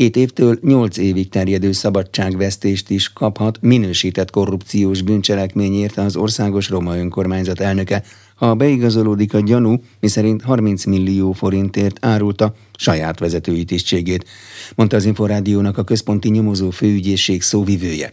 két évtől nyolc évig terjedő szabadságvesztést is kaphat minősített korrupciós bűncselekményért az Országos Roma Önkormányzat elnöke, ha beigazolódik a gyanú, miszerint 30 millió forintért árulta saját vezetői tisztségét, mondta az Inforádiónak a központi nyomozó főügyészség szóvivője.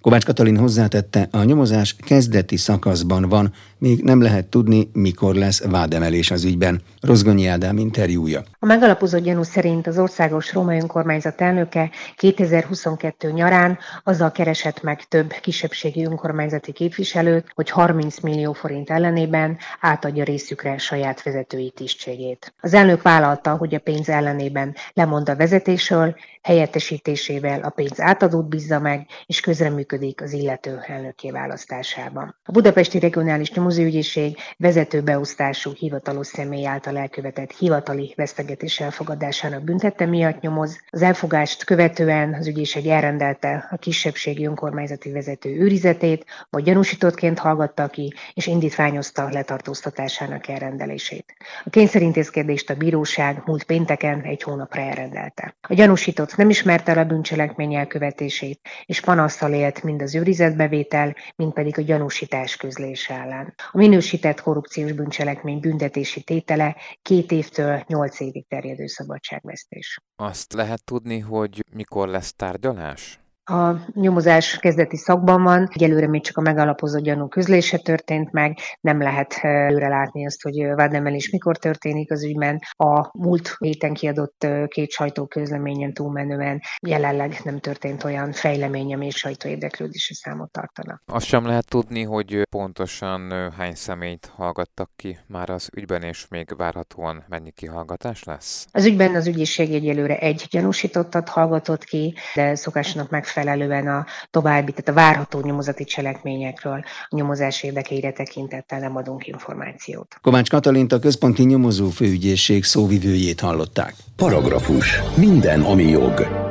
Kovács Katalin hozzátette, a nyomozás kezdeti szakaszban van, még nem lehet tudni, mikor lesz vádemelés az ügyben. Rozgonyi Ádám interjúja. A megalapozott gyanú szerint az országos Róma önkormányzat elnöke 2022 nyarán azzal keresett meg több kisebbségi önkormányzati képviselőt, hogy 30 millió forint ellenében átadja részükre saját vezetői tisztségét. Az elnök vállalta, hogy a pénz ellenében lemond a vezetésről, helyettesítésével a pénz átadót bízza meg, és közreműködik az illető elnöké választásában. A Budapesti Regionális Nyomozóügyészség vezető beosztású hivatalos személy által elkövetett hivatali vesztegetés elfogadásának büntette miatt nyomoz. Az elfogást követően az ügyészség elrendelte a kisebbségi önkormányzati vezető őrizetét, vagy gyanúsítottként hallgatta ki, és indítványozta letartóztatásának elrendelését. A kényszerintézkedést a bíróság múlt pénteken egy hónapra elrendelte. A gyanúsított nem ismerte el a bűncselekmény elkövetését, és panasztal élt mind az őrizetbevétel, mind pedig a gyanúsítás közlése ellen. A minősített korrupciós bűncselekmény büntetési tétele két évtől nyolc évig terjedő szabadságvesztés. Azt lehet tudni, hogy mikor lesz tárgyalás? A nyomozás kezdeti szakban van, egyelőre még csak a megalapozott gyanú közlése történt meg, nem lehet előre látni azt, hogy vádemelés mikor történik az ügyben. A múlt héten kiadott két sajtóközleményen túlmenően jelenleg nem történt olyan fejlemény, ami sajtó érdeklődési számot tartana. Azt sem lehet tudni, hogy pontosan hány személyt hallgattak ki már az ügyben, és még várhatóan mennyi kihallgatás lesz? Az ügyben az ügyészség egyelőre egy gyanúsítottat hallgatott ki, de szokásnak meg megfelelően a további, tehát a várható nyomozati cselekményekről a nyomozás érdekeire tekintettel nem adunk információt. Kovács Katalint a Központi Nyomozó Főügyészség szóvivőjét hallották. Paragrafus. Minden, ami jog.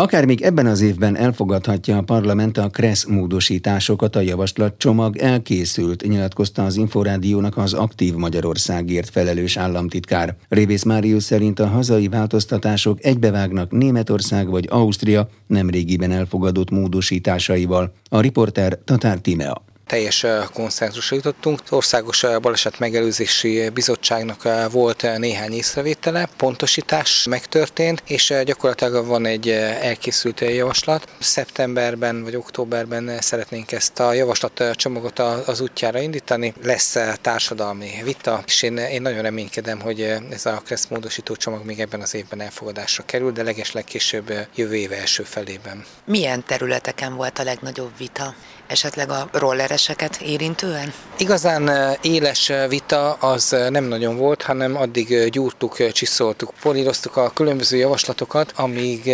Akár még ebben az évben elfogadhatja a parlament a KRESZ módosításokat, a javaslatcsomag elkészült, nyilatkozta az Inforádiónak az aktív Magyarországért felelős államtitkár. Révész Máriusz szerint a hazai változtatások egybevágnak Németország vagy Ausztria nemrégiben elfogadott módosításaival. A riporter Tatár Timea teljes konszenzusra jutottunk. Az Országos Baleset Megelőzési Bizottságnak volt néhány észrevétele, pontosítás megtörtént, és gyakorlatilag van egy elkészült javaslat. Szeptemberben vagy októberben szeretnénk ezt a javaslat csomagot az útjára indítani. Lesz társadalmi vita, és én, én nagyon reménykedem, hogy ez a KRESZ módosító csomag még ebben az évben elfogadásra kerül, de legesleg később jövő éve első felében. Milyen területeken volt a legnagyobb vita? esetleg a rollereseket érintően? Igazán éles vita az nem nagyon volt, hanem addig gyúrtuk, csiszoltuk, políroztuk a különböző javaslatokat, amíg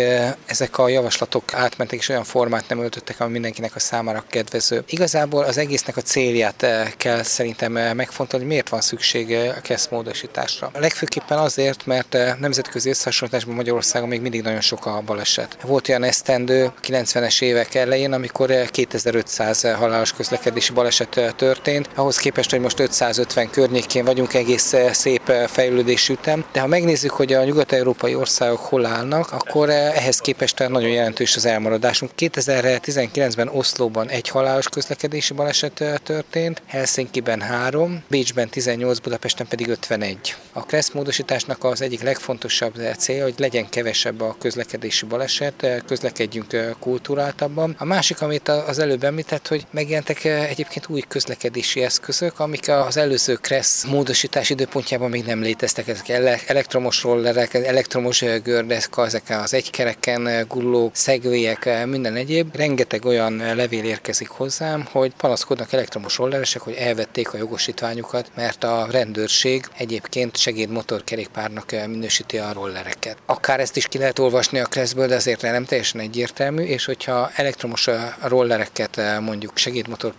ezek a javaslatok átmentek és olyan formát nem öltöttek, ami mindenkinek a számára kedvező. Igazából az egésznek a célját kell szerintem megfontolni, hogy miért van szükség a KESZ módosításra. Legfőképpen azért, mert nemzetközi összehasonlításban Magyarországon még mindig nagyon sok a baleset. Volt olyan esztendő 90-es évek elején, amikor 2500 500 halálos közlekedési baleset történt. Ahhoz képest, hogy most 550 környékén vagyunk, egész szép fejlődésű ütem. De ha megnézzük, hogy a nyugat-európai országok hol állnak, akkor ehhez képest nagyon jelentős az elmaradásunk. 2019-ben Oszlóban egy halálos közlekedési baleset történt, Helsinki-ben három, Bécsben 18, Budapesten pedig 51. A KRESZ módosításnak az egyik legfontosabb célja, hogy legyen kevesebb a közlekedési baleset, közlekedjünk kultúráltabban. A másik, amit az előbb említett, hogy megjelentek eh, egyébként új közlekedési eszközök, amik az előző KRESZ módosítás időpontjában még nem léteztek. Ezek elektromos rollerek, elektromos gördeszka, ezek az egykereken gullók, szegvélyek, minden egyéb. Rengeteg olyan levél érkezik hozzám, hogy panaszkodnak elektromos rolleresek, hogy elvették a jogosítványukat, mert a rendőrség egyébként segédmotorkerékpárnak minősíti a rollereket. Akár ezt is ki lehet olvasni a kreszből, de azért nem teljesen egyértelmű, és hogyha elektromos rollereket mondjuk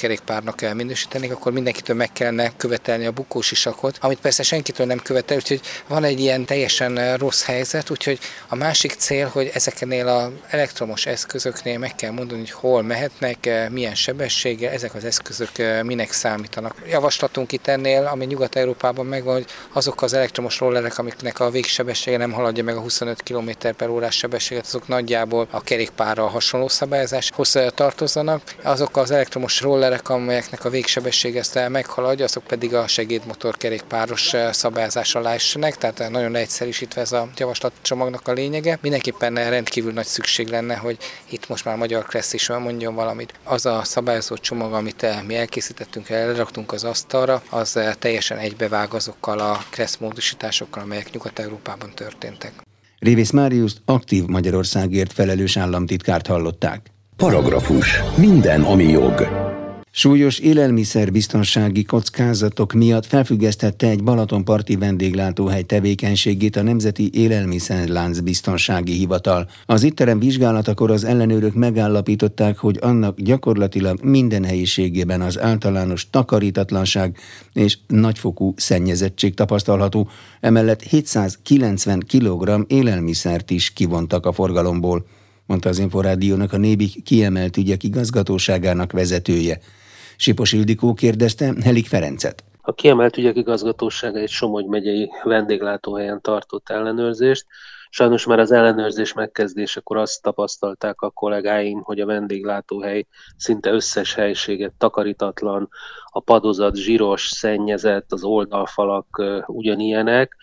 kerékpárnak minősítenék, akkor mindenkitől meg kellene követelni a bukósisakot, amit persze senkitől nem követel, úgyhogy van egy ilyen teljesen rossz helyzet, úgyhogy a másik cél, hogy ezeknél az elektromos eszközöknél meg kell mondani, hogy hol mehetnek, milyen sebességgel, ezek az eszközök minek számítanak. Javaslatunk itt ennél, ami Nyugat-Európában megvan, hogy azok az elektromos rollerek, amiknek a végsebessége nem haladja meg a 25 km per órás sebességet, azok nagyjából a kerékpárra hasonló szabályozáshoz tartozzanak. Azok az elektromos rollerek, amelyeknek a végsebessége ezt meghaladja, azok pedig a segédmotor kerékpáros szabályozás alá essenek, tehát nagyon egyszerűsítve ez a javaslatcsomagnak a lényege. Mindenképpen rendkívül nagy szükség lenne, hogy itt most már Magyar Kressz is mondjon valamit. Az a szabályozó csomag, amit mi elkészítettünk, elraktunk az asztalra, az teljesen egybevág azokkal a Kressz módosításokkal, amelyek Nyugat-Európában történtek. Révész Máriusz aktív Magyarországért felelős államtitkárt hallották. Paragrafus. Minden, ami jog. Súlyos élelmiszerbiztonsági kockázatok miatt felfüggesztette egy Balatonparti vendéglátóhely tevékenységét a Nemzeti Élelmiszerlánc Biztonsági Hivatal. Az itterem vizsgálatakor az ellenőrök megállapították, hogy annak gyakorlatilag minden helyiségében az általános takarítatlanság és nagyfokú szennyezettség tapasztalható, emellett 790 kg élelmiszert is kivontak a forgalomból mondta az Inforádiónak a Nébik kiemelt ügyek igazgatóságának vezetője. Sipos Ildikó kérdezte Helik Ferencet. A kiemelt ügyek igazgatósága egy Somogy megyei vendéglátóhelyen tartott ellenőrzést. Sajnos már az ellenőrzés megkezdésekor azt tapasztalták a kollégáim, hogy a vendéglátóhely szinte összes helységet takarítatlan, a padozat zsíros, szennyezett, az oldalfalak ugyanilyenek,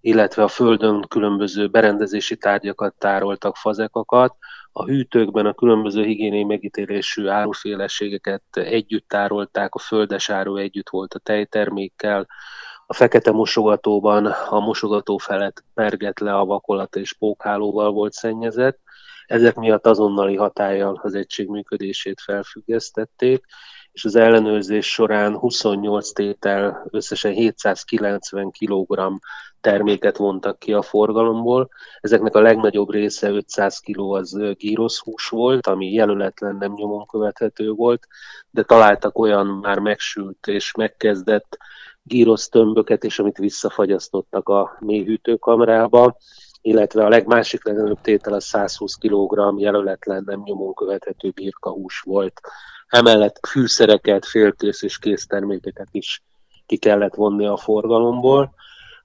illetve a földön különböző berendezési tárgyakat tároltak, fazekokat, a hűtőkben a különböző higiéniai megítélésű áruféleségeket együtt tárolták, a földes áru együtt volt a tejtermékkel, a fekete mosogatóban a mosogató felett perget le a vakolat és pókhálóval volt szennyezett. Ezek miatt azonnali hatállyal az egység működését felfüggesztették, és az ellenőrzés során 28 tétel összesen 790 kg terméket vontak ki a forgalomból. Ezeknek a legnagyobb része 500 kg az hús volt, ami jelöletlen nem nyomon követhető volt, de találtak olyan már megsült és megkezdett gírosz tömböket is, amit visszafagyasztottak a mélyhűtőkamrába, illetve a legmásik legnagyobb tétel a 120 kg jelöletlen nem nyomon követhető birkahús volt. Emellett fűszereket, félkész és késztermékeket is ki kellett vonni a forgalomból.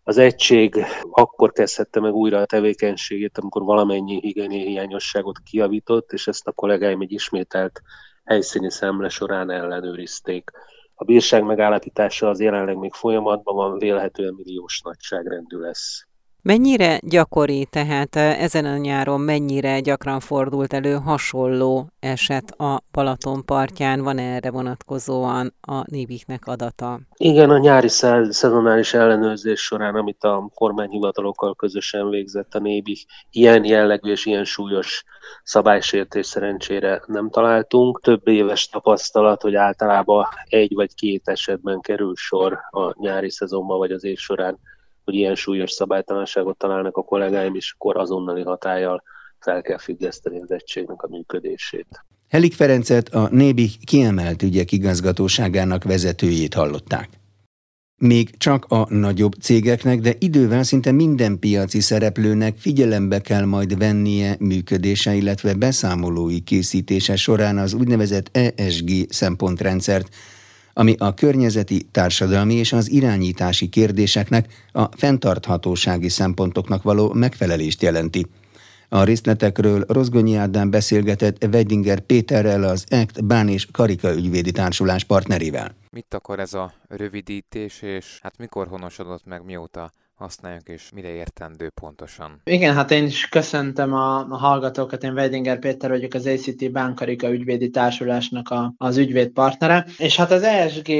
Az egység akkor kezdhette meg újra a tevékenységét, amikor valamennyi higiéniai hiányosságot kiavított, és ezt a kollégáim egy ismételt helyszíni szemle során ellenőrizték. A bírság megállapítása az jelenleg még folyamatban van, vélhetően milliós nagyságrendű lesz. Mennyire gyakori, tehát ezen a nyáron mennyire gyakran fordult elő hasonló eset a Balaton partján? Van erre vonatkozóan a Nébiknek adata? Igen, a nyári szezonális ellenőrzés során, amit a kormányhivatalokkal közösen végzett a Nébik, ilyen jellegű és ilyen súlyos szabálysértés szerencsére nem találtunk. Több éves tapasztalat, hogy általában egy vagy két esetben kerül sor a nyári szezonban vagy az év során hogy ilyen súlyos szabálytalanságot találnak a kollégáim, és akkor azonnali hatállyal fel kell függeszteni az egységnek a működését. Helik Ferencet a Nébi kiemelt ügyek igazgatóságának vezetőjét hallották. Még csak a nagyobb cégeknek, de idővel szinte minden piaci szereplőnek figyelembe kell majd vennie működése, illetve beszámolói készítése során az úgynevezett ESG szempontrendszert, ami a környezeti, társadalmi és az irányítási kérdéseknek, a fenntarthatósági szempontoknak való megfelelést jelenti. A részletekről Rozgonyi Ádám beszélgetett Weidinger Péterrel, az ECT Bán és Karika ügyvédi társulás partnerével. Mit akar ez a rövidítés, és hát mikor honosodott meg, mióta használjuk, és mire értendő pontosan? Igen, hát én is köszöntöm a, a hallgatókat, én Weidinger Péter vagyok, az ACT Bánkarika ügyvédi társulásnak a, az ügyvéd és hát az ESG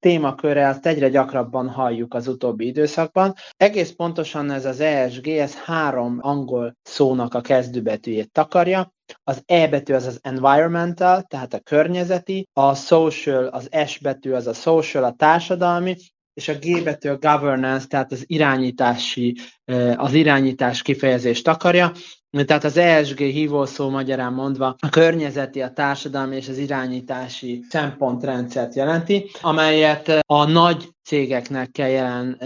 témaköre azt egyre gyakrabban halljuk az utóbbi időszakban. Egész pontosan ez az ESG, ez három angol szónak a kezdőbetűjét takarja, az E betű az az environmental, tehát a környezeti, a social, az S betű az a social, a társadalmi, és a G betű a governance, tehát az irányítási, az irányítás kifejezést akarja. Tehát az ESG hívószó magyarán mondva a környezeti, a társadalmi és az irányítási szempontrendszert jelenti, amelyet a nagy cégeknek kell jelen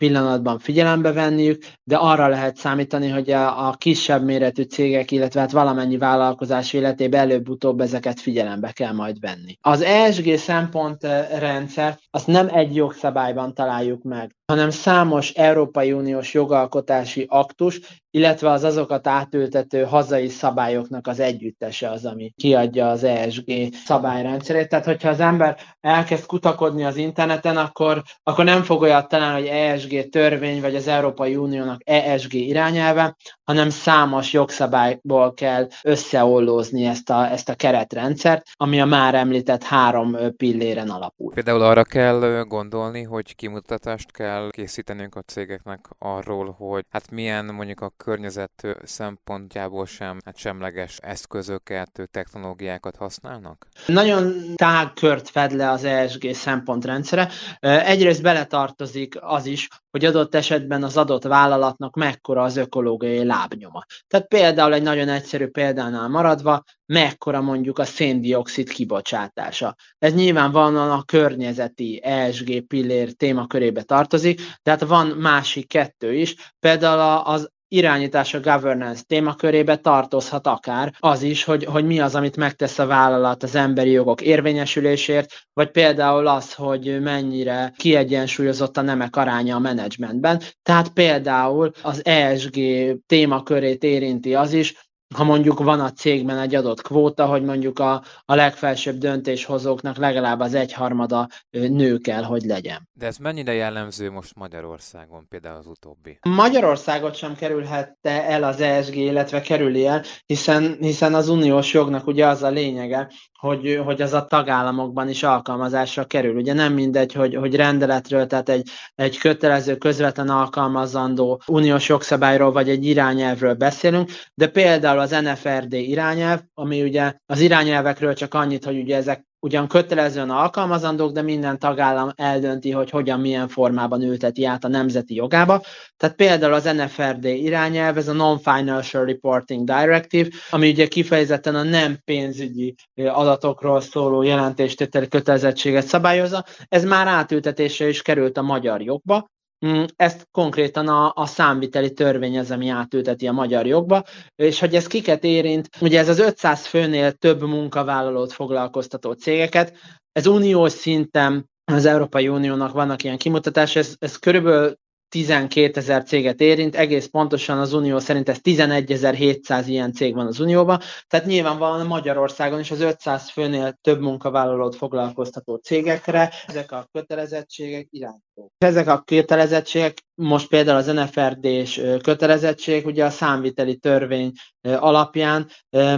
pillanatban figyelembe venniük, de arra lehet számítani, hogy a, a kisebb méretű cégek, illetve hát valamennyi vállalkozás életében előbb-utóbb ezeket figyelembe kell majd venni. Az ESG szempontrendszer azt nem egy jogszabályban találjuk meg, hanem számos Európai Uniós jogalkotási aktus, illetve az azokat átültető hazai szabályoknak az együttese az, ami kiadja az ESG szabályrendszerét. Tehát, hogyha az ember elkezd kutakodni az interneten, akkor, akkor nem fog olyat találni, hogy ESG törvény, vagy az Európai Uniónak ESG irányelve, hanem számos jogszabályból kell összeollózni ezt a, ezt a keretrendszert, ami a már említett három pilléren alapul. Például arra kell gondolni, hogy kimutatást kell készítenünk a cégeknek arról, hogy hát milyen mondjuk a környezet szempontjából sem hát semleges eszközöket, technológiákat használnak? Nagyon tág kört fed le az ESG szempontrendszere. Egyrészt beletartozik az is, hogy adott esetben az adott vállalatnak mekkora az ökológiai lábnyoma. Tehát például egy nagyon egyszerű példánál maradva, mekkora mondjuk a széndiokszid kibocsátása. Ez nyilvánvalóan a környezeti ESG pillér témakörébe tartozik, tehát van másik kettő is, például az irányítás a governance témakörébe tartozhat akár az is, hogy, hogy mi az, amit megtesz a vállalat az emberi jogok érvényesülésért, vagy például az, hogy mennyire kiegyensúlyozott a nemek aránya a menedzsmentben. Tehát például az ESG témakörét érinti az is, ha mondjuk van a cégben egy adott kvóta, hogy mondjuk a, a legfelsőbb döntéshozóknak legalább az egyharmada nő kell, hogy legyen. De ez mennyire jellemző most Magyarországon, például az utóbbi? Magyarországot sem kerülhette el az ESG, illetve kerüli el, hiszen, hiszen az uniós jognak ugye az a lényege, hogy, hogy az a tagállamokban is alkalmazásra kerül. Ugye nem mindegy, hogy, hogy rendeletről, tehát egy, egy kötelező, közvetlen alkalmazandó uniós jogszabályról vagy egy irányelvről beszélünk, de például az NFRD irányelv, ami ugye az irányelvekről csak annyit, hogy ugye ezek ugyan kötelezően alkalmazandók, de minden tagállam eldönti, hogy hogyan, milyen formában ülteti át a nemzeti jogába. Tehát például az NFRD irányelv, ez a Non-Financial Reporting Directive, ami ugye kifejezetten a nem pénzügyi adatokról szóló jelentéstételi kötelezettséget szabályozza. Ez már átültetésre is került a magyar jogba, ezt konkrétan a, a számviteli törvény az, ami átülteti a magyar jogba, és hogy ez kiket érint, ugye ez az 500 főnél több munkavállalót foglalkoztató cégeket, ez uniós szinten az Európai Uniónak vannak ilyen kimutatás, ez, ez körülbelül 12 ezer céget érint, egész pontosan az Unió szerint ez 11.700 ilyen cég van az Unióban, tehát nyilvánvalóan Magyarországon is az 500 főnél több munkavállalót foglalkoztató cégekre ezek a kötelezettségek irányítók. Ezek a kötelezettségek, most például az NFRD-s kötelezettség, ugye a számviteli törvény alapján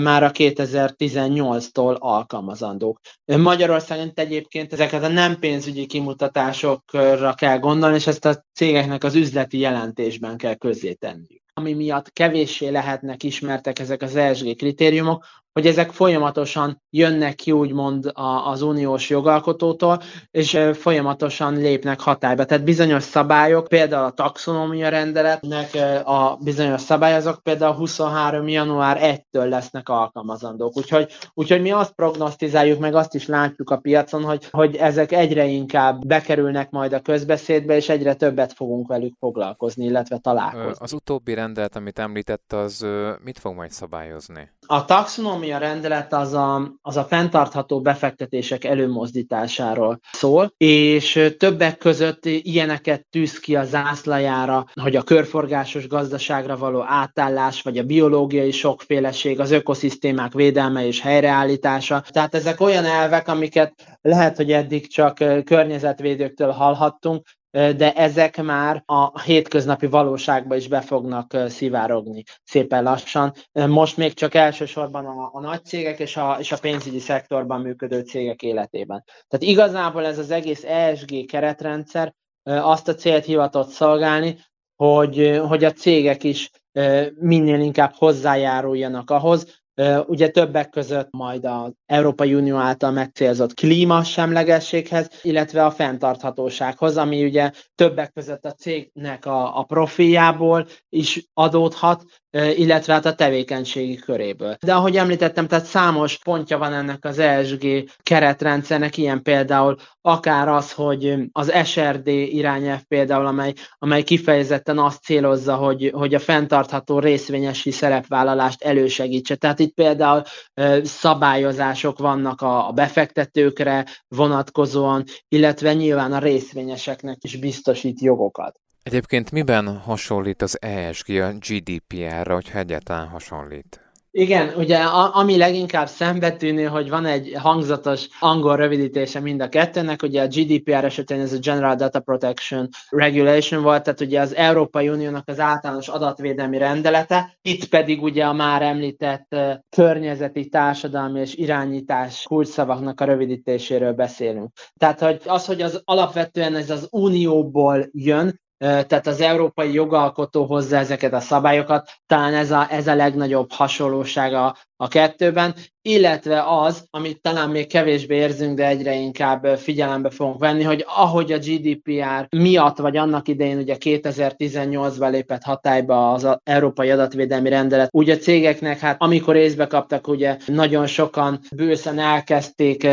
már a 2018-tól alkalmazandók. Magyarországon egyébként ezeket a nem pénzügyi kimutatásokra kell gondolni, és ezt a cégeknek az üzleti jelentésben kell közzétenniük ami miatt kevéssé lehetnek ismertek ezek az ESG kritériumok, hogy ezek folyamatosan jönnek ki úgymond az uniós jogalkotótól, és folyamatosan lépnek hatályba. Tehát bizonyos szabályok, például a taxonómia rendeletnek a bizonyos szabályozók például 23. január 1-től lesznek alkalmazandók. Úgyhogy, úgyhogy mi azt prognosztizáljuk, meg azt is látjuk a piacon, hogy, hogy ezek egyre inkább bekerülnek majd a közbeszédbe, és egyre többet fogunk velük foglalkozni, illetve találkozni. Az utóbbi rendelet, amit említett, az mit fog majd szabályozni? A taxonomia rendelet az a, az a fenntartható befektetések előmozdításáról szól, és többek között ilyeneket tűz ki a zászlajára, hogy a körforgásos gazdaságra való átállás, vagy a biológiai sokféleség, az ökoszisztémák védelme és helyreállítása. Tehát ezek olyan elvek, amiket lehet, hogy eddig csak környezetvédőktől hallhattunk, de ezek már a hétköznapi valóságba is be fognak szivárogni szépen lassan. Most még csak elsősorban a, a nagy cégek és a, és a pénzügyi szektorban működő cégek életében. Tehát igazából ez az egész ESG keretrendszer azt a célt hivatott szolgálni, hogy, hogy a cégek is minél inkább hozzájáruljanak ahhoz, ugye többek között majd az Európai Unió által megcélzott klímasemlegességhez, illetve a fenntarthatósághoz, ami ugye többek között a cégnek a, a profiljából is adódhat, illetve hát a tevékenységi köréből. De ahogy említettem, tehát számos pontja van ennek az ESG keretrendszernek, ilyen például akár az, hogy az SRD irányelv például, amely, amely kifejezetten azt célozza, hogy, hogy a fenntartható részvényesi szerepvállalást elősegítse. Tehát itt például szabályozások vannak a, befektetőkre vonatkozóan, illetve nyilván a részvényeseknek is biztosít jogokat. Egyébként miben hasonlít az ESG a GDPR-ra, hogyha egyáltalán hasonlít? Igen, ugye ami leginkább szembetűnő, hogy van egy hangzatos angol rövidítése mind a kettőnek, ugye a GDPR esetén ez a General Data Protection Regulation volt, tehát ugye az Európai Uniónak az általános adatvédelmi rendelete, itt pedig ugye a már említett környezeti, társadalmi és irányítás kulcsszavaknak a rövidítéséről beszélünk. Tehát hogy az, hogy az alapvetően ez az unióból jön, tehát az európai jogalkotó hozza ezeket a szabályokat, talán ez a, ez a legnagyobb hasonlósága a kettőben, illetve az, amit talán még kevésbé érzünk, de egyre inkább figyelembe fogunk venni, hogy ahogy a GDPR miatt, vagy annak idején ugye 2018-ban lépett hatályba az Európai Adatvédelmi Rendelet, ugye a cégeknek, hát amikor észbe kaptak, ugye nagyon sokan bőszen elkezdték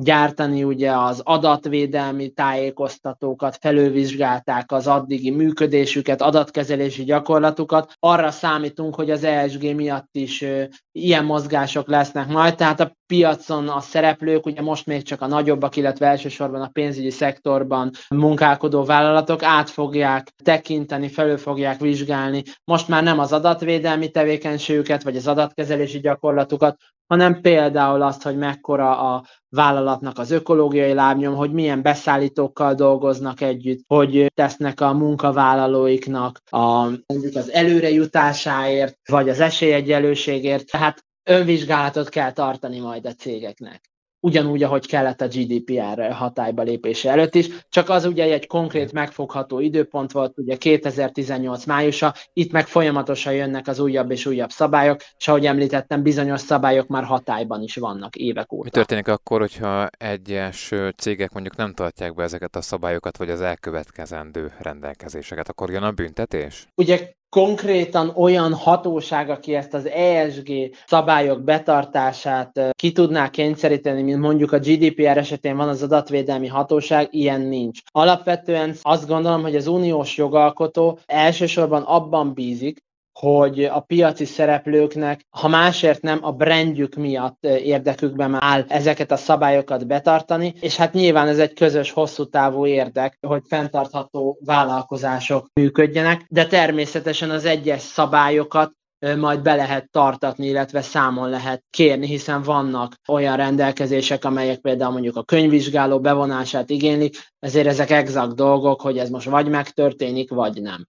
gyártani ugye az adatvédelmi tájékoztatókat, felülvizsgálták az addigi működésüket, adatkezelési gyakorlatukat. Arra számítunk, hogy az ESG miatt is ilyen mozgások lesznek majd, tehát a piacon a szereplők, ugye most még csak a nagyobbak, illetve elsősorban a pénzügyi szektorban munkálkodó vállalatok át fogják tekinteni, felül fogják vizsgálni. Most már nem az adatvédelmi tevékenységüket, vagy az adatkezelési gyakorlatukat, hanem például azt, hogy mekkora a vállalatnak az ökológiai lábnyom, hogy milyen beszállítókkal dolgoznak együtt, hogy tesznek a munkavállalóiknak a, mondjuk az előrejutásáért, vagy az esélyegyelőségért. Tehát önvizsgálatot kell tartani majd a cégeknek ugyanúgy, ahogy kellett a GDPR hatályba lépése előtt is, csak az ugye egy konkrét megfogható időpont volt, ugye 2018 májusa, itt meg folyamatosan jönnek az újabb és újabb szabályok, és ahogy említettem, bizonyos szabályok már hatályban is vannak évek óta. Mi történik akkor, hogyha egyes cégek mondjuk nem tartják be ezeket a szabályokat, vagy az elkövetkezendő rendelkezéseket, akkor jön a büntetés? Ugye konkrétan olyan hatóság, aki ezt az ESG szabályok betartását ki tudná kényszeríteni, mint mondjuk a GDPR esetén van az adatvédelmi hatóság, ilyen nincs. Alapvetően azt gondolom, hogy az uniós jogalkotó elsősorban abban bízik, hogy a piaci szereplőknek, ha másért nem, a brandjük miatt érdekükben áll ezeket a szabályokat betartani, és hát nyilván ez egy közös, hosszú távú érdek, hogy fenntartható vállalkozások működjenek, de természetesen az egyes szabályokat majd be lehet tartatni, illetve számon lehet kérni, hiszen vannak olyan rendelkezések, amelyek például mondjuk a könyvvizsgáló bevonását igénylik, ezért ezek exakt dolgok, hogy ez most vagy megtörténik, vagy nem.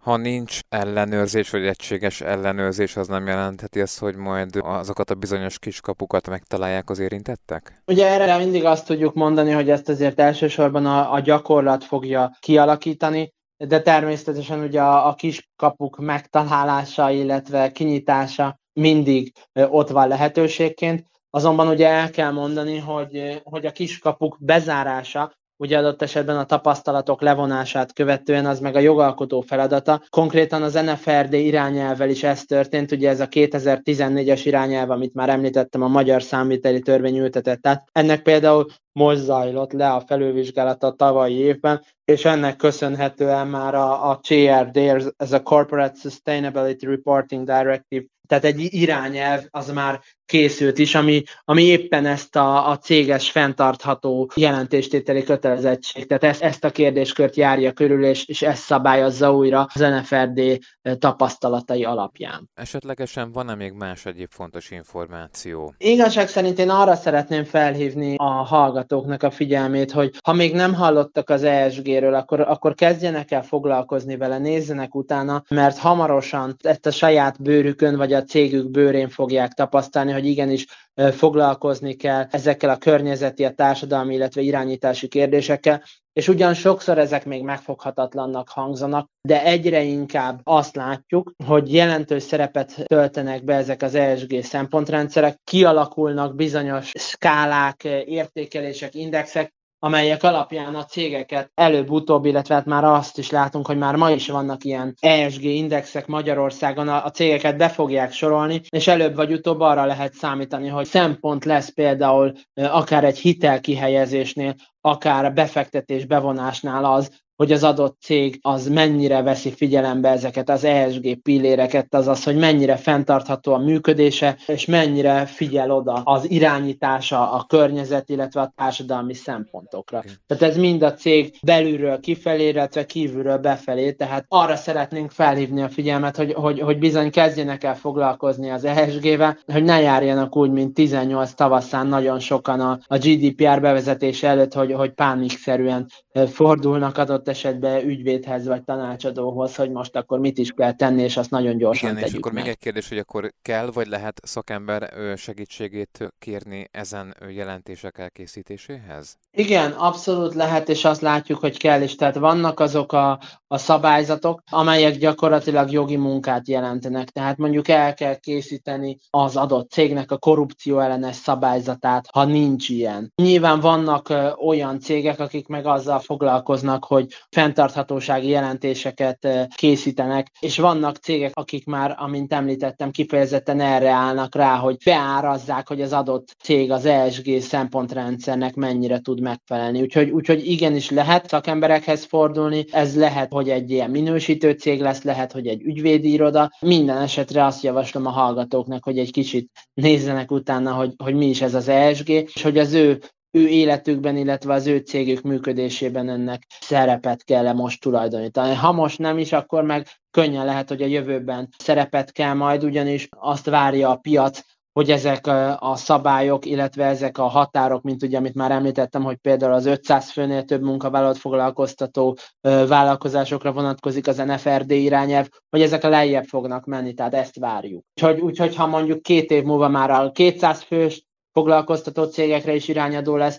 Ha nincs ellenőrzés, vagy egységes ellenőrzés, az nem jelentheti azt, hogy majd azokat a bizonyos kiskapukat megtalálják az érintettek? Ugye erre mindig azt tudjuk mondani, hogy ezt azért elsősorban a, a gyakorlat fogja kialakítani, de természetesen ugye a, a kiskapuk megtalálása, illetve kinyitása mindig ott van lehetőségként. Azonban ugye el kell mondani, hogy, hogy a kiskapuk bezárása ugye adott esetben a tapasztalatok levonását követően az meg a jogalkotó feladata. Konkrétan az NFRD irányelvvel is ez történt, ugye ez a 2014-es irányelv, amit már említettem, a Magyar Számviteli Törvény ültetett. Tehát ennek például most zajlott le a felülvizsgálata a tavalyi évben, és ennek köszönhetően már a, a CRD, ez a Corporate Sustainability Reporting Directive, tehát egy irányelv az már készült is, ami, ami éppen ezt a, a céges fenntartható jelentéstételi kötelezettség, tehát ezt, ezt a kérdéskört járja körül, és, és ezt szabályozza újra az NFRD tapasztalatai alapján. Esetlegesen van-e még más egyéb fontos információ? Igazság szerint én arra szeretném felhívni a hallgatóknak a figyelmét, hogy ha még nem hallottak az ESG-ről, akkor, akkor kezdjenek el foglalkozni vele, nézzenek utána, mert hamarosan ezt a saját bőrükön, vagy a a cégük bőrén fogják tapasztalni, hogy igenis foglalkozni kell ezekkel a környezeti, a társadalmi, illetve irányítási kérdésekkel, és ugyan sokszor ezek még megfoghatatlannak hangzanak, de egyre inkább azt látjuk, hogy jelentős szerepet töltenek be ezek az ESG szempontrendszerek, kialakulnak bizonyos skálák, értékelések, indexek, amelyek alapján a cégeket előbb-utóbb, illetve hát már azt is látunk, hogy már ma is vannak ilyen ESG indexek Magyarországon, a, a cégeket be fogják sorolni, és előbb vagy utóbb arra lehet számítani, hogy szempont lesz például akár egy hitelkihelyezésnél, akár befektetés bevonásnál az, hogy az adott cég az mennyire veszi figyelembe ezeket az ESG pilléreket, azaz, hogy mennyire fenntartható a működése, és mennyire figyel oda az irányítása, a környezet, illetve a társadalmi szempontokra. Tehát ez mind a cég belülről kifelé, illetve kívülről befelé, tehát arra szeretnénk felhívni a figyelmet, hogy, hogy, hogy bizony kezdjenek el foglalkozni az ESG-vel, hogy ne járjanak úgy, mint 18 tavaszán nagyon sokan a, a GDPR bevezetése előtt, hogy, hogy pánikszerűen fordulnak adott esetben ügyvédhez vagy tanácsadóhoz, hogy most akkor mit is kell tenni, és azt nagyon gyorsan Igen, és akkor meg. még egy kérdés, hogy akkor kell vagy lehet szakember segítségét kérni ezen jelentések elkészítéséhez? Igen, abszolút lehet, és azt látjuk, hogy kell is. Tehát vannak azok a, a szabályzatok, amelyek gyakorlatilag jogi munkát jelentenek. Tehát mondjuk el kell készíteni az adott cégnek a korrupció ellenes szabályzatát, ha nincs ilyen. Nyilván vannak olyan cégek, akik meg azzal foglalkoznak, hogy fenntarthatósági jelentéseket ö, készítenek, és vannak cégek, akik már, amint említettem, kifejezetten erre állnak rá, hogy beárazzák, hogy az adott cég az ESG szempontrendszernek mennyire tud megfelelni. Úgyhogy, úgyhogy igenis lehet szakemberekhez fordulni, ez lehet, hogy egy ilyen minősítő cég lesz, lehet, hogy egy ügyvédi iroda. Minden esetre azt javaslom a hallgatóknak, hogy egy kicsit nézzenek utána, hogy, hogy mi is ez az ESG, és hogy az ő ő életükben, illetve az ő cégük működésében ennek szerepet kell -e most tulajdonítani. Ha most nem is, akkor meg könnyen lehet, hogy a jövőben szerepet kell majd, ugyanis azt várja a piac, hogy ezek a szabályok, illetve ezek a határok, mint ugye, amit már említettem, hogy például az 500 főnél több munkavállalat foglalkoztató vállalkozásokra vonatkozik az NFRD irányelv, hogy ezek lejjebb fognak menni, tehát ezt várjuk. Úgyhogy, úgyhogy ha mondjuk két év múlva már a 200 fős foglalkoztató cégekre is irányadó lesz,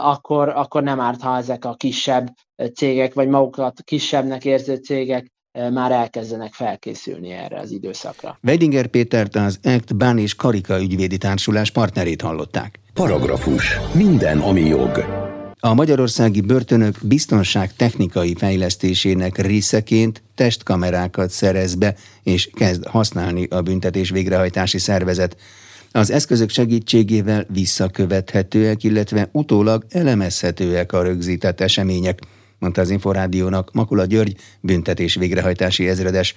akkor, akkor nem árt, ha ezek a kisebb cégek, vagy magukat kisebbnek érző cégek már elkezdenek felkészülni erre az időszakra. Weidinger Pétert az ECT Bán és Karika ügyvédi társulás partnerét hallották. Paragrafus. Minden, ami jog. A magyarországi börtönök biztonság technikai fejlesztésének részeként testkamerákat szerez be és kezd használni a büntetés végrehajtási szervezet. Az eszközök segítségével visszakövethetőek, illetve utólag elemezhetőek a rögzített események, mondta az Inforádiónak Makula György, büntetés végrehajtási ezredes.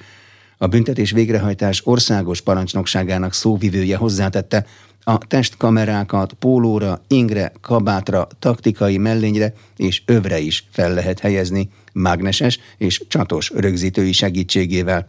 A büntetés végrehajtás országos parancsnokságának szóvivője hozzátette, a testkamerákat pólóra, ingre, kabátra, taktikai mellényre és övre is fel lehet helyezni, mágneses és csatos rögzítői segítségével.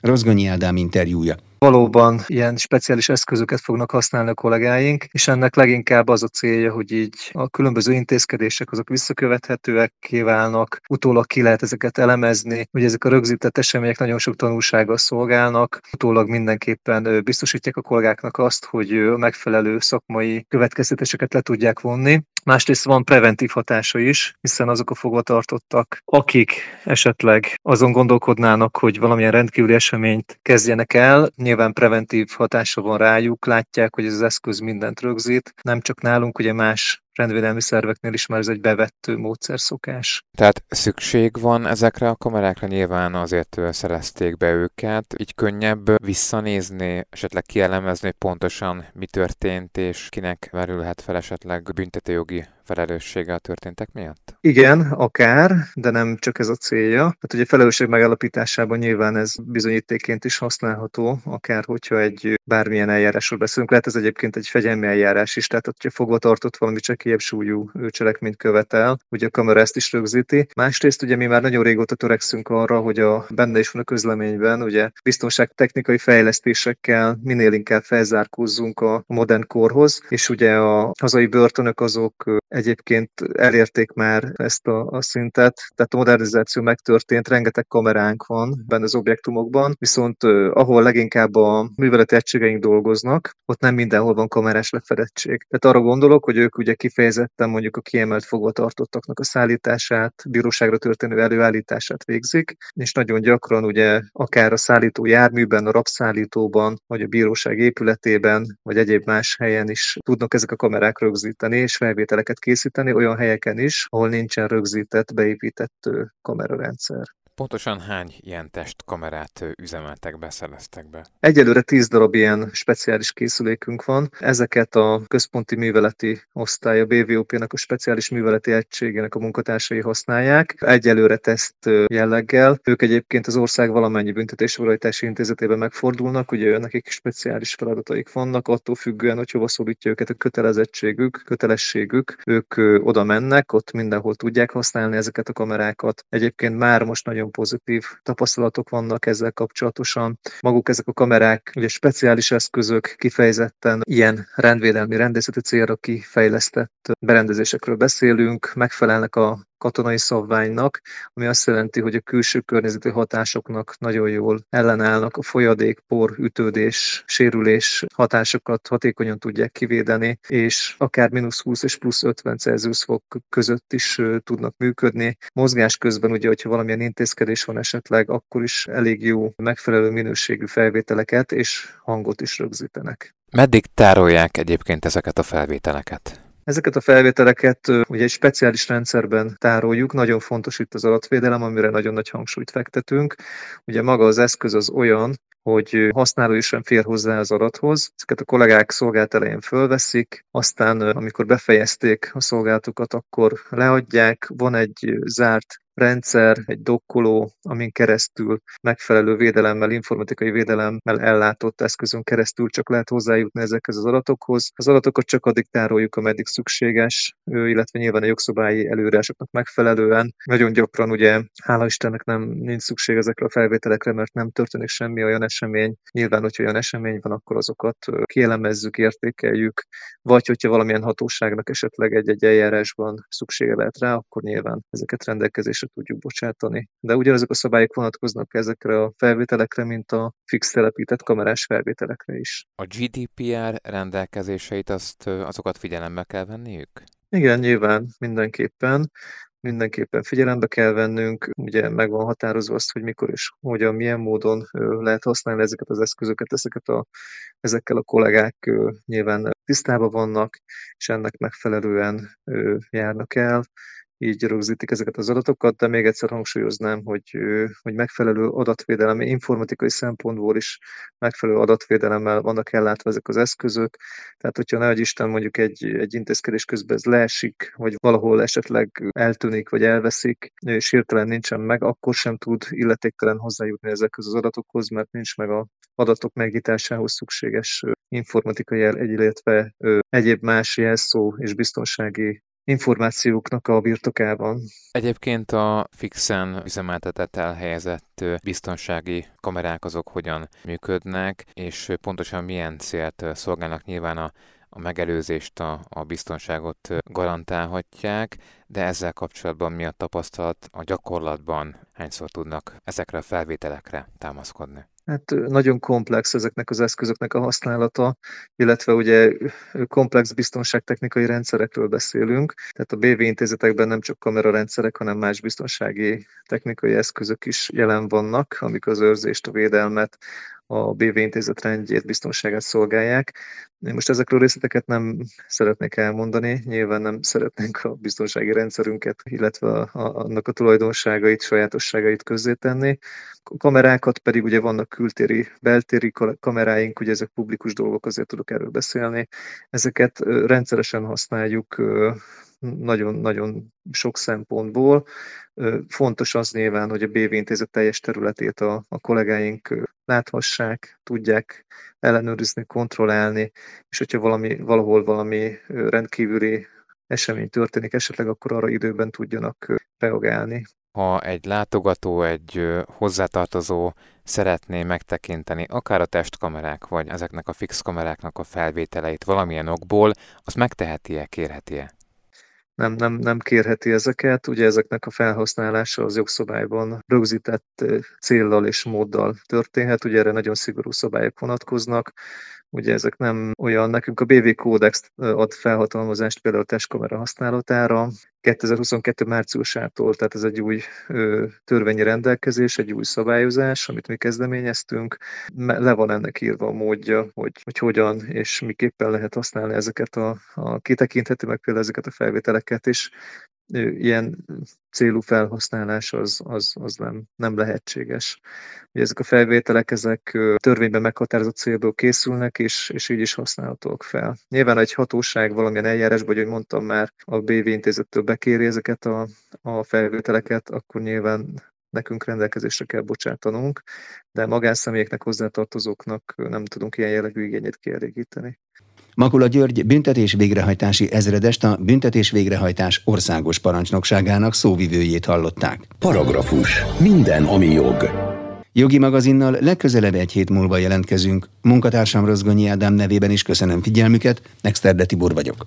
Rozgonyi Ádám interjúja. Valóban ilyen speciális eszközöket fognak használni a kollégáink, és ennek leginkább az a célja, hogy így a különböző intézkedések azok visszakövethetőek kívánnak, utólag ki lehet ezeket elemezni, hogy ezek a rögzített események nagyon sok tanulsággal szolgálnak, utólag mindenképpen biztosítják a kollégáknak azt, hogy a megfelelő szakmai következtetéseket le tudják vonni. Másrészt van preventív hatása is, hiszen azok a fogvatartottak, akik esetleg azon gondolkodnának, hogy valamilyen rendkívüli eseményt kezdjenek el, nyilván preventív hatása van rájuk, látják, hogy ez az eszköz mindent rögzít, nem csak nálunk, ugye más rendvédelmi szerveknél is már ez egy bevett módszerszokás. Tehát szükség van ezekre a kamerákra, nyilván azért szerezték be őket, így könnyebb visszanézni, esetleg kielemezni, hogy pontosan mi történt, és kinek merülhet fel esetleg büntetőjogi felelőssége a történtek miatt? Igen, akár, de nem csak ez a célja. Hát ugye felelősség megállapításában nyilván ez bizonyítéként is használható, akár hogyha egy bármilyen eljárásról beszélünk. Lehet ez egyébként egy fegyelmi eljárás is, tehát hogyha fogva tartott valami csak kisebb súlyú cselekményt követel, ugye a kamera ezt is rögzíti. Másrészt ugye mi már nagyon régóta törekszünk arra, hogy a benne is van a közleményben, ugye biztonságtechnikai fejlesztésekkel minél inkább felzárkózzunk a modern korhoz, és ugye a hazai börtönök azok egyébként elérték már ezt a, a szintet, tehát a modernizáció megtörtént, rengeteg kameránk van benne az objektumokban, viszont ahol leginkább a műveleti egységeink dolgoznak, ott nem mindenhol van kamerás lefedettség. Tehát arra gondolok, hogy ők ugye kifejezetten mondjuk a kiemelt fogvatartottaknak a szállítását, bíróságra történő előállítását végzik, és nagyon gyakran ugye akár a szállító járműben, a rabszállítóban, vagy a bíróság épületében, vagy egyéb más helyen is tudnak ezek a kamerák rögzíteni, és felvételeket készíteni olyan helyeken is, ahol nincsen rögzített, beépített kamerarendszer. Pontosan hány ilyen testkamerát üzemeltek be, be? Egyelőre 10 darab ilyen speciális készülékünk van. Ezeket a központi műveleti osztály, a BVOP-nak a speciális műveleti egységének a munkatársai használják. Egyelőre teszt jelleggel. Ők egyébként az ország valamennyi büntetési intézetében megfordulnak, ugye nekik speciális feladataik vannak, attól függően, hogy hova szólítja őket a kötelezettségük, kötelességük, ők oda mennek, ott mindenhol tudják használni ezeket a kamerákat. Egyébként már most nagyon nagyon pozitív tapasztalatok vannak ezzel kapcsolatosan. Maguk ezek a kamerák, ugye speciális eszközök, kifejezetten ilyen rendvédelmi rendészeti célra kifejlesztett berendezésekről beszélünk, megfelelnek a katonai szabványnak, ami azt jelenti, hogy a külső környezeti hatásoknak nagyon jól ellenállnak, a folyadék, por, ütődés, sérülés hatásokat hatékonyan tudják kivédeni, és akár mínusz 20 és plusz 50 Celsius fok között is tudnak működni. Mozgás közben ugye, hogyha valamilyen intézkedés van esetleg, akkor is elég jó, megfelelő minőségű felvételeket és hangot is rögzítenek. Meddig tárolják egyébként ezeket a felvételeket? Ezeket a felvételeket ugye egy speciális rendszerben tároljuk, nagyon fontos itt az adatvédelem, amire nagyon nagy hangsúlyt fektetünk. Ugye maga az eszköz az olyan, hogy használó is sem fér hozzá az adathoz. Ezeket a kollégák szolgált elején fölveszik, aztán amikor befejezték a szolgálatokat, akkor leadják. Van egy zárt rendszer, egy dokkoló, amin keresztül megfelelő védelemmel, informatikai védelemmel ellátott eszközön keresztül csak lehet hozzájutni ezekhez az adatokhoz. Az adatokat csak addig tároljuk, ameddig szükséges, illetve nyilván a jogszabályi előírásoknak megfelelően. Nagyon gyakran ugye, hála Istennek nem nincs szükség ezekre a felvételekre, mert nem történik semmi olyan esemény. Nyilván, hogyha olyan esemény van, akkor azokat kielemezzük, értékeljük, vagy hogyha valamilyen hatóságnak esetleg egy-egy eljárásban szüksége lehet rá, akkor nyilván ezeket rendelkezésre rendelkezésre tudjuk bocsátani. De ugyanazok a szabályok vonatkoznak ezekre a felvételekre, mint a fix telepített kamerás felvételekre is. A GDPR rendelkezéseit azt, azokat figyelembe kell venniük? Igen, nyilván mindenképpen mindenképpen figyelembe kell vennünk, ugye meg van határozva azt, hogy mikor és hogyan, milyen módon lehet használni ezeket az eszközöket, ezeket a, ezekkel a kollégák nyilván tisztában vannak, és ennek megfelelően járnak el így rögzítik ezeket az adatokat, de még egyszer hangsúlyoznám, hogy, hogy megfelelő adatvédelemi, informatikai szempontból is megfelelő adatvédelemmel vannak ellátva ezek az eszközök. Tehát, hogyha ne Isten mondjuk egy, egy intézkedés közben ez leesik, vagy valahol esetleg eltűnik, vagy elveszik, és hirtelen nincsen meg, akkor sem tud illetéktelen hozzájutni ezekhez az adatokhoz, mert nincs meg a adatok megnyitásához szükséges informatikai illetve egyéb más jelszó és biztonsági információknak a birtokában. Egyébként a fixen üzemeltetett elhelyezett biztonsági kamerák azok hogyan működnek, és pontosan milyen célt szolgálnak nyilván a a megelőzést, a, a biztonságot garantálhatják, de ezzel kapcsolatban mi a tapasztalat a gyakorlatban, hányszor tudnak ezekre a felvételekre támaszkodni? Hát nagyon komplex ezeknek az eszközöknek a használata, illetve ugye komplex biztonságtechnikai rendszerekről beszélünk, tehát a BV intézetekben nem csak kamerarendszerek, hanem más biztonsági technikai eszközök is jelen vannak, amik az őrzést, a védelmet, a BV intézet rendjét, biztonságát szolgálják. Most ezekről részleteket nem szeretnék elmondani, nyilván nem szeretnénk a biztonsági rendszerünket, illetve a, a, annak a tulajdonságait, sajátosságait közzétenni. A kamerákat pedig ugye vannak kültéri, beltéri kameráink, ugye ezek publikus dolgok, azért tudok erről beszélni. Ezeket rendszeresen használjuk nagyon-nagyon sok szempontból. Fontos az nyilván, hogy a BV intézet teljes területét a, a kollégáink láthassák, tudják ellenőrizni, kontrollálni, és hogyha valami, valahol valami rendkívüli esemény történik esetleg, akkor arra időben tudjanak reagálni. Ha egy látogató, egy hozzátartozó szeretné megtekinteni akár a testkamerák, vagy ezeknek a fix kameráknak a felvételeit valamilyen okból, azt megteheti-e, kérheti-e? Nem, nem, nem kérheti ezeket. Ugye ezeknek a felhasználása az jogszabályban rögzített céllal és móddal történhet. Ugye erre nagyon szigorú szabályok vonatkoznak. Ugye ezek nem olyan, nekünk a BV Kódex ad felhatalmazást például testkamera használatára, 2022. márciusától, tehát ez egy új törvényi rendelkezés, egy új szabályozás, amit mi kezdeményeztünk. Le van ennek írva a módja, hogy, hogy hogyan és miképpen lehet használni ezeket a, a kitekinthető, meg például ezeket a felvételeket, és ilyen célú felhasználás az, az, az nem, nem lehetséges. Ugye ezek a felvételek, ezek törvényben meghatározott célból készülnek, és, és így is használhatók fel. Nyilván egy hatóság valamilyen eljárásban, hogy mondtam már, a BV intézettől bekéri ezeket a, a felvételeket, akkor nyilván nekünk rendelkezésre kell bocsátanunk, de magánszemélyeknek, hozzátartozóknak nem tudunk ilyen jellegű igényét kielégíteni. Makula György büntetés végrehajtási ezredest a büntetés végrehajtás országos parancsnokságának szóvivőjét hallották. Paragrafus. Minden, ami jog. Jogi magazinnal legközelebb egy hét múlva jelentkezünk. Munkatársam Rozgonyi Ádám nevében is köszönöm figyelmüket, Nexterde Tibor vagyok.